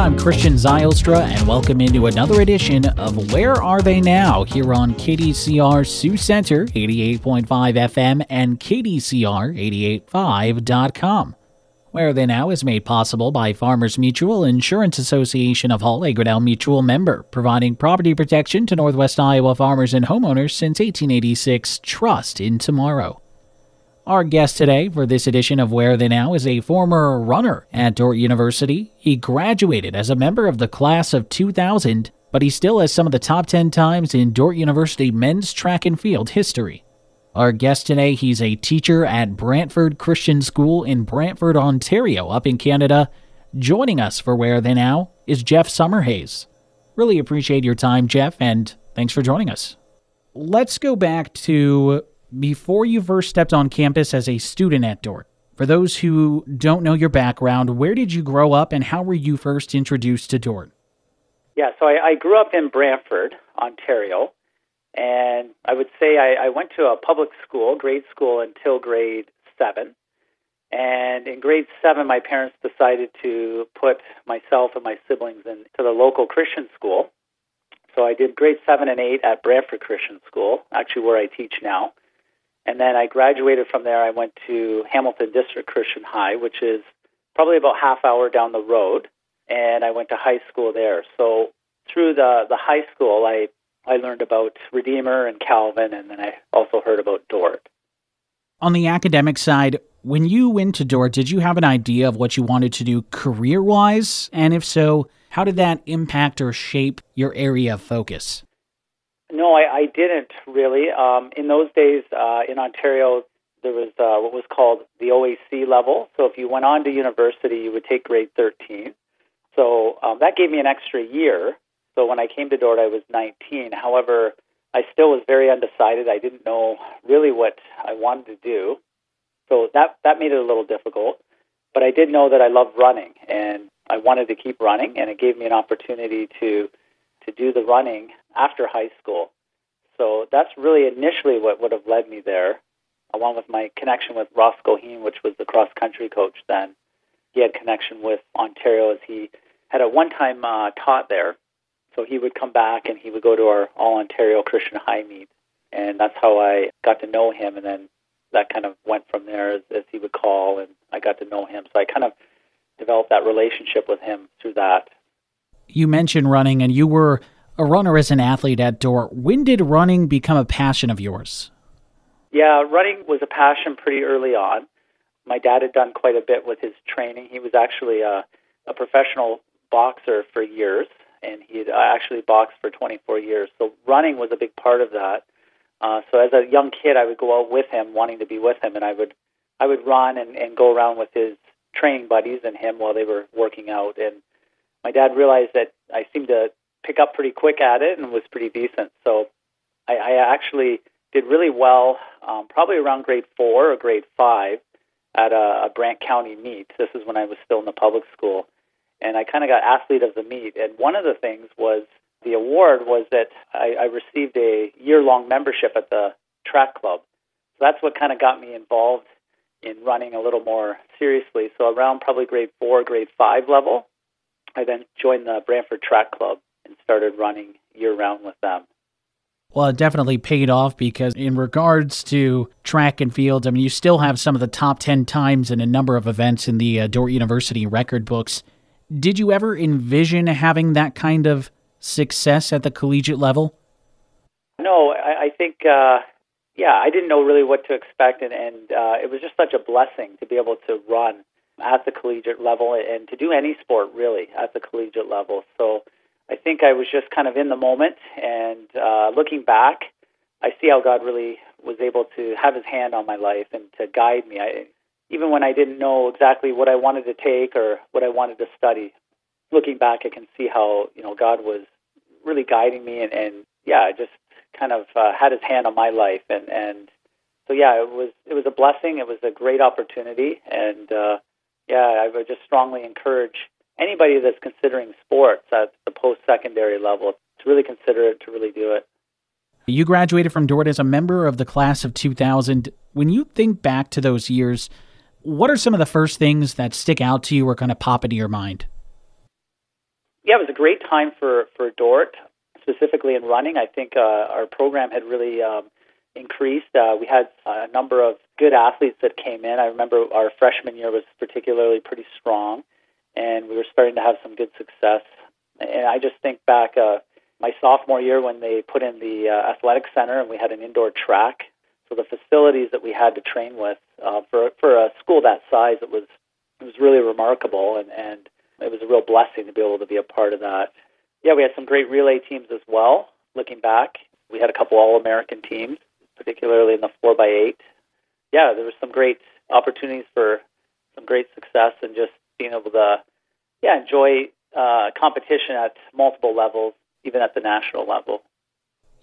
I'm Christian Zylstra, and welcome into another edition of Where Are They Now here on KDCR Sioux Center 88.5 FM and KDCR885.com. Where Are They Now is made possible by Farmers Mutual Insurance Association of Hull, a Grinnell Mutual member, providing property protection to Northwest Iowa farmers and homeowners since 1886. Trust in tomorrow. Our guest today for this edition of Where Are They Now is a former runner at Dordt University. He graduated as a member of the class of 2000, but he still has some of the top 10 times in Dordt University men's track and field history. Our guest today, he's a teacher at Brantford Christian School in Brantford, Ontario, up in Canada. Joining us for Where Are They Now is Jeff Summerhays. Really appreciate your time, Jeff, and thanks for joining us. Let's go back to before you first stepped on campus as a student at Dordt. For those who don't know your background, where did you grow up and how were you first introduced to Dordt? Yeah, so I, I grew up in Brantford, Ontario, and I would say I, I went to a public school, grade school, until grade seven. And in grade seven, my parents decided to put myself and my siblings into the local Christian school. So I did grade seven and eight at Brantford Christian School, actually where I teach now. And then I graduated from there. I went to Hamilton District Christian High, which is probably about half hour down the road, and I went to high school there. So through the the high school, I I learned about Redeemer and Calvin, and then I also heard about Dordt. On the academic side, when you went to Dordt, did you have an idea of what you wanted to do career wise? And if so, how did that impact or shape your area of focus? No, I, I didn't really. Um, in those days uh, in Ontario, there was uh, what was called the OAC level. So if you went on to university, you would take grade 13. So um, that gave me an extra year. So when I came to Dordt, I was 19. However, I still was very undecided. I didn't know really what I wanted to do. So that that made it a little difficult. But I did know that I loved running and I wanted to keep running and it gave me an opportunity to to do the running after high school. So that's really initially what would have led me there, along with my connection with Ross Goheen, which was the cross country coach then. He had connection with Ontario as he had at one time uh, taught there. So he would come back and he would go to our All Ontario Christian High meet. And that's how I got to know him. And then that kind of went from there as, as he would call, and I got to know him. So I kind of developed that relationship with him through that. You mentioned running, and you were a runner as an athlete at Dordt. When did running become a passion of yours? Yeah, running was a passion pretty early on. My dad had done quite a bit with his training. He was actually a, a professional boxer for years, and he had actually boxed for 24 years. So running was a big part of that. Uh, so as a young kid, I would go out with him, wanting to be with him, and I would I would run and, and go around with his training buddies and him while they were working out. And my dad realized that I seemed to pick up pretty quick at it and was pretty decent. So I, I actually did really well, um, probably around grade four or grade five at a, a Brant County meet. This is when I was still in the public school. And I kind of got athlete of the meet. And one of the things was the award was that I, I received a year long membership at the track club. So that's what kind of got me involved in running a little more seriously. So around probably grade four, grade five level, I then joined the Brantford Track Club and started running year round with them. Well, it definitely paid off because, in regards to track and field, I mean, you still have some of the top 10 times in a number of events in the uh, Dordt University record books. Did you ever envision having that kind of success at the collegiate level? No, I, I think, uh, yeah, I didn't know really what to expect, and, and uh, it was just such a blessing to be able to run at the collegiate level and to do any sport really at the collegiate level. So, I think I was just kind of in the moment, and uh, looking back, I see how God really was able to have His hand on my life and to guide me. I, even when I didn't know exactly what I wanted to take or what I wanted to study, looking back, I can see how you know God was really guiding me, and, and yeah, just kind of uh, had His hand on my life, and and so yeah, it was it was a blessing. It was a great opportunity, and uh, yeah, I would just strongly encourage anybody that's considering sports at the post secondary level to really consider it, to really do it. You graduated from Dordt as a member of the class of 2000. When you think back to those years, what are some of the first things that stick out to you or kind of pop into your mind? yeah, it was a great time for for Dordt, specifically in running. I think uh, our program had really um, increased. Uh, we had a number of good athletes that came in. I remember our freshman year was particularly pretty strong, and we were starting to have some good success. And I just think back uh, my sophomore year when they put in the uh, athletic center and we had an indoor track. So the facilities that we had to train with uh, for for a school that size, it was it was really remarkable, and and it was a real blessing to be able to be a part of that. Yeah, we had some great relay teams as well. Looking back, we had a couple All American teams, particularly in the four by eight. Yeah, there was some great opportunities for some great success and just being able to yeah enjoy uh, competition at multiple levels, even at the national level.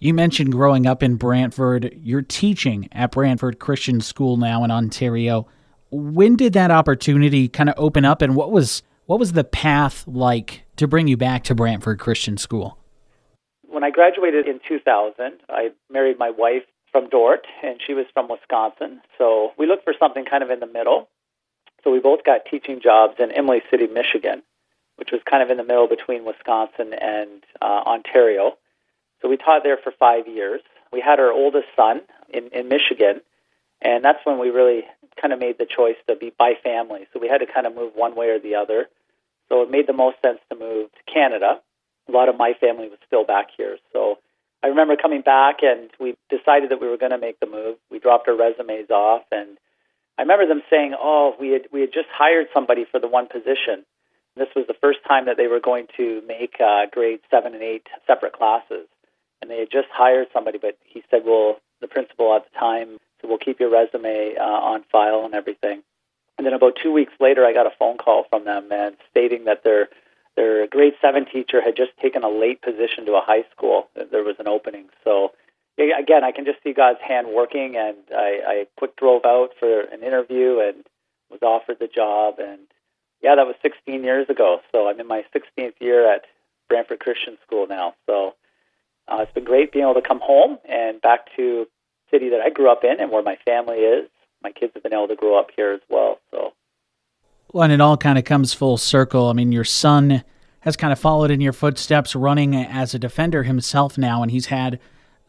You mentioned growing up in Brantford. You're teaching at Brantford Christian School now in Ontario. When did that opportunity kind of open up, and what was what was the path like to bring you back to Brantford Christian School? When I graduated in 2000, I married my wife from Dordt, and she was from Wisconsin. So we looked for something kind of in the middle. So we both got teaching jobs in Imlay City, Michigan, which was kind of in the middle between Wisconsin and uh, Ontario. So we taught there for five years. We had our oldest son in, in Michigan, and that's when we really kind of made the choice to be by family. So we had to kind of move one way or the other. So it made the most sense to move to Canada. A lot of my family was still back here. So I remember coming back and we decided that we were going to make the move. We dropped our resumes off and I remember them saying, "Oh, we had we had just hired somebody for the one position. This was the first time that they were going to make uh, grade seven and eight separate classes, and they had just hired somebody. But he said, "Well, the principal at the time so we'll keep your resume uh, on file and everything. And then about two weeks later, I got a phone call from them and stating that their their grade seven teacher had just taken a late position to a high school. There was an opening. So again, I can just see God's hand working. And I, I quick drove out for an interview and was offered the job. And yeah, that was 16 years ago. So I'm in my 16th year at Brantford Christian School now. So uh, it's been great being able to come home and back to city that I grew up in and where my family is. My kids have been able to grow up here as well. So, well, and it all kind of comes full circle. I mean, your son has kind of followed in your footsteps, running as a defender himself now, and he's had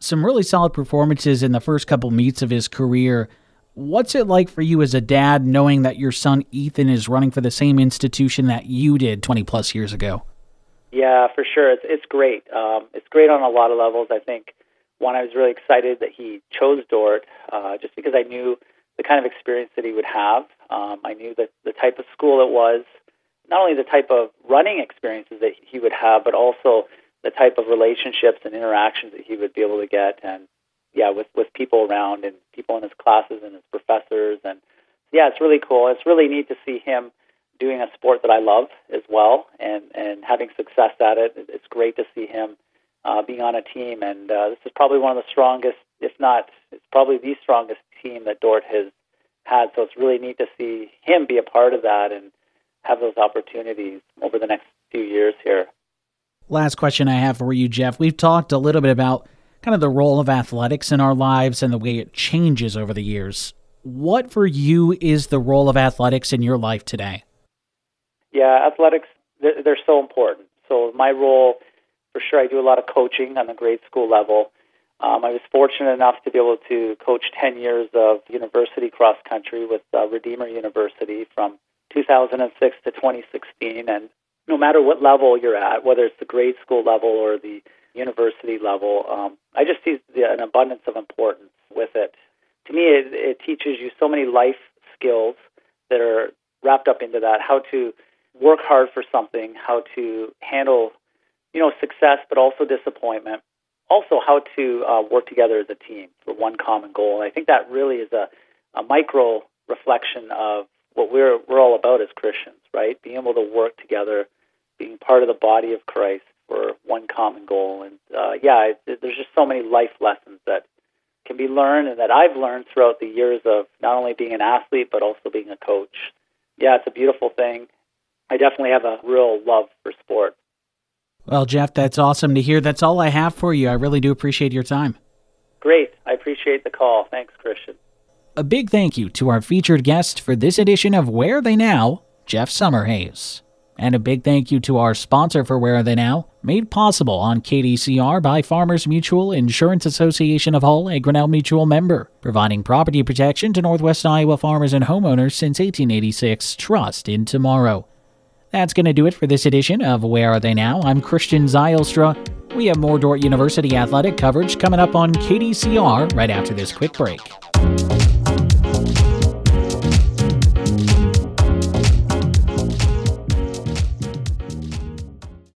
some really solid performances in the first couple meets of his career. What's it like for you as a dad knowing that your son Ethan is running for the same institution that you did 20 plus years ago? Yeah, for sure. It's it's great. Um, it's great on a lot of levels. I think one, I was really excited that he chose Dordt, uh, just because I knew the kind of experience that he would have. Um, I knew that the type of school it was, not only the type of running experiences that he would have, but also the type of relationships and interactions that he would be able to get, and yeah, with with people around and people in his classes and his professors, and yeah, it's really cool. It's really neat to see him doing a sport that I love as well, and and having success at it. It's great to see him uh, being on a team. And uh, this is probably one of the strongest, if not, it's probably the strongest team that Dordt has had. So it's really neat to see him be a part of that and have those opportunities over the next few years here. Last question I have for you, Jeff. We've talked a little bit about kind of the role of athletics in our lives and the way it changes over the years. What for you is the role of athletics in your life today? Yeah, athletics, they're, they're so important. So my role for sure, I do a lot of coaching on the grade school level. Um, I was fortunate enough to be able to coach 10 years of university cross country with uh, Redeemer University from 2006 to 2016. And no matter what level you're at, whether it's the grade school level or the university level, um, I just see the, an abundance of importance with it. To me, it, it teaches you so many life skills that are wrapped up into that how to work hard for something, how to handle you know, success, but also disappointment. Also, how to uh, work together as a team for one common goal. And I think that really is a, a micro reflection of what we're we're all about as Christians, right? Being able to work together, being part of the body of Christ for one common goal. And uh, yeah, it, there's just so many life lessons that can be learned and that I've learned throughout the years of not only being an athlete but also being a coach. Yeah, it's a beautiful thing. I definitely have a real love for sport. Well, Jeff, that's awesome to hear. That's all I have for you. I really do appreciate your time. Great. I appreciate the call. Thanks, Christian. A big thank you to our featured guest for this edition of Where Are They Now, Jeff Summerhays. And a big thank you to our sponsor for Where Are They Now, made possible on KDCR by Farmers Mutual Insurance Association of Hull, a Grinnell Mutual member, providing property protection to Northwest Iowa farmers and homeowners since 1886. Trust in tomorrow. That's going to do it for this edition of Where Are They Now? I'm Christian Zylstra. We have more Dordt University athletic coverage coming up on KDCR right after this quick break.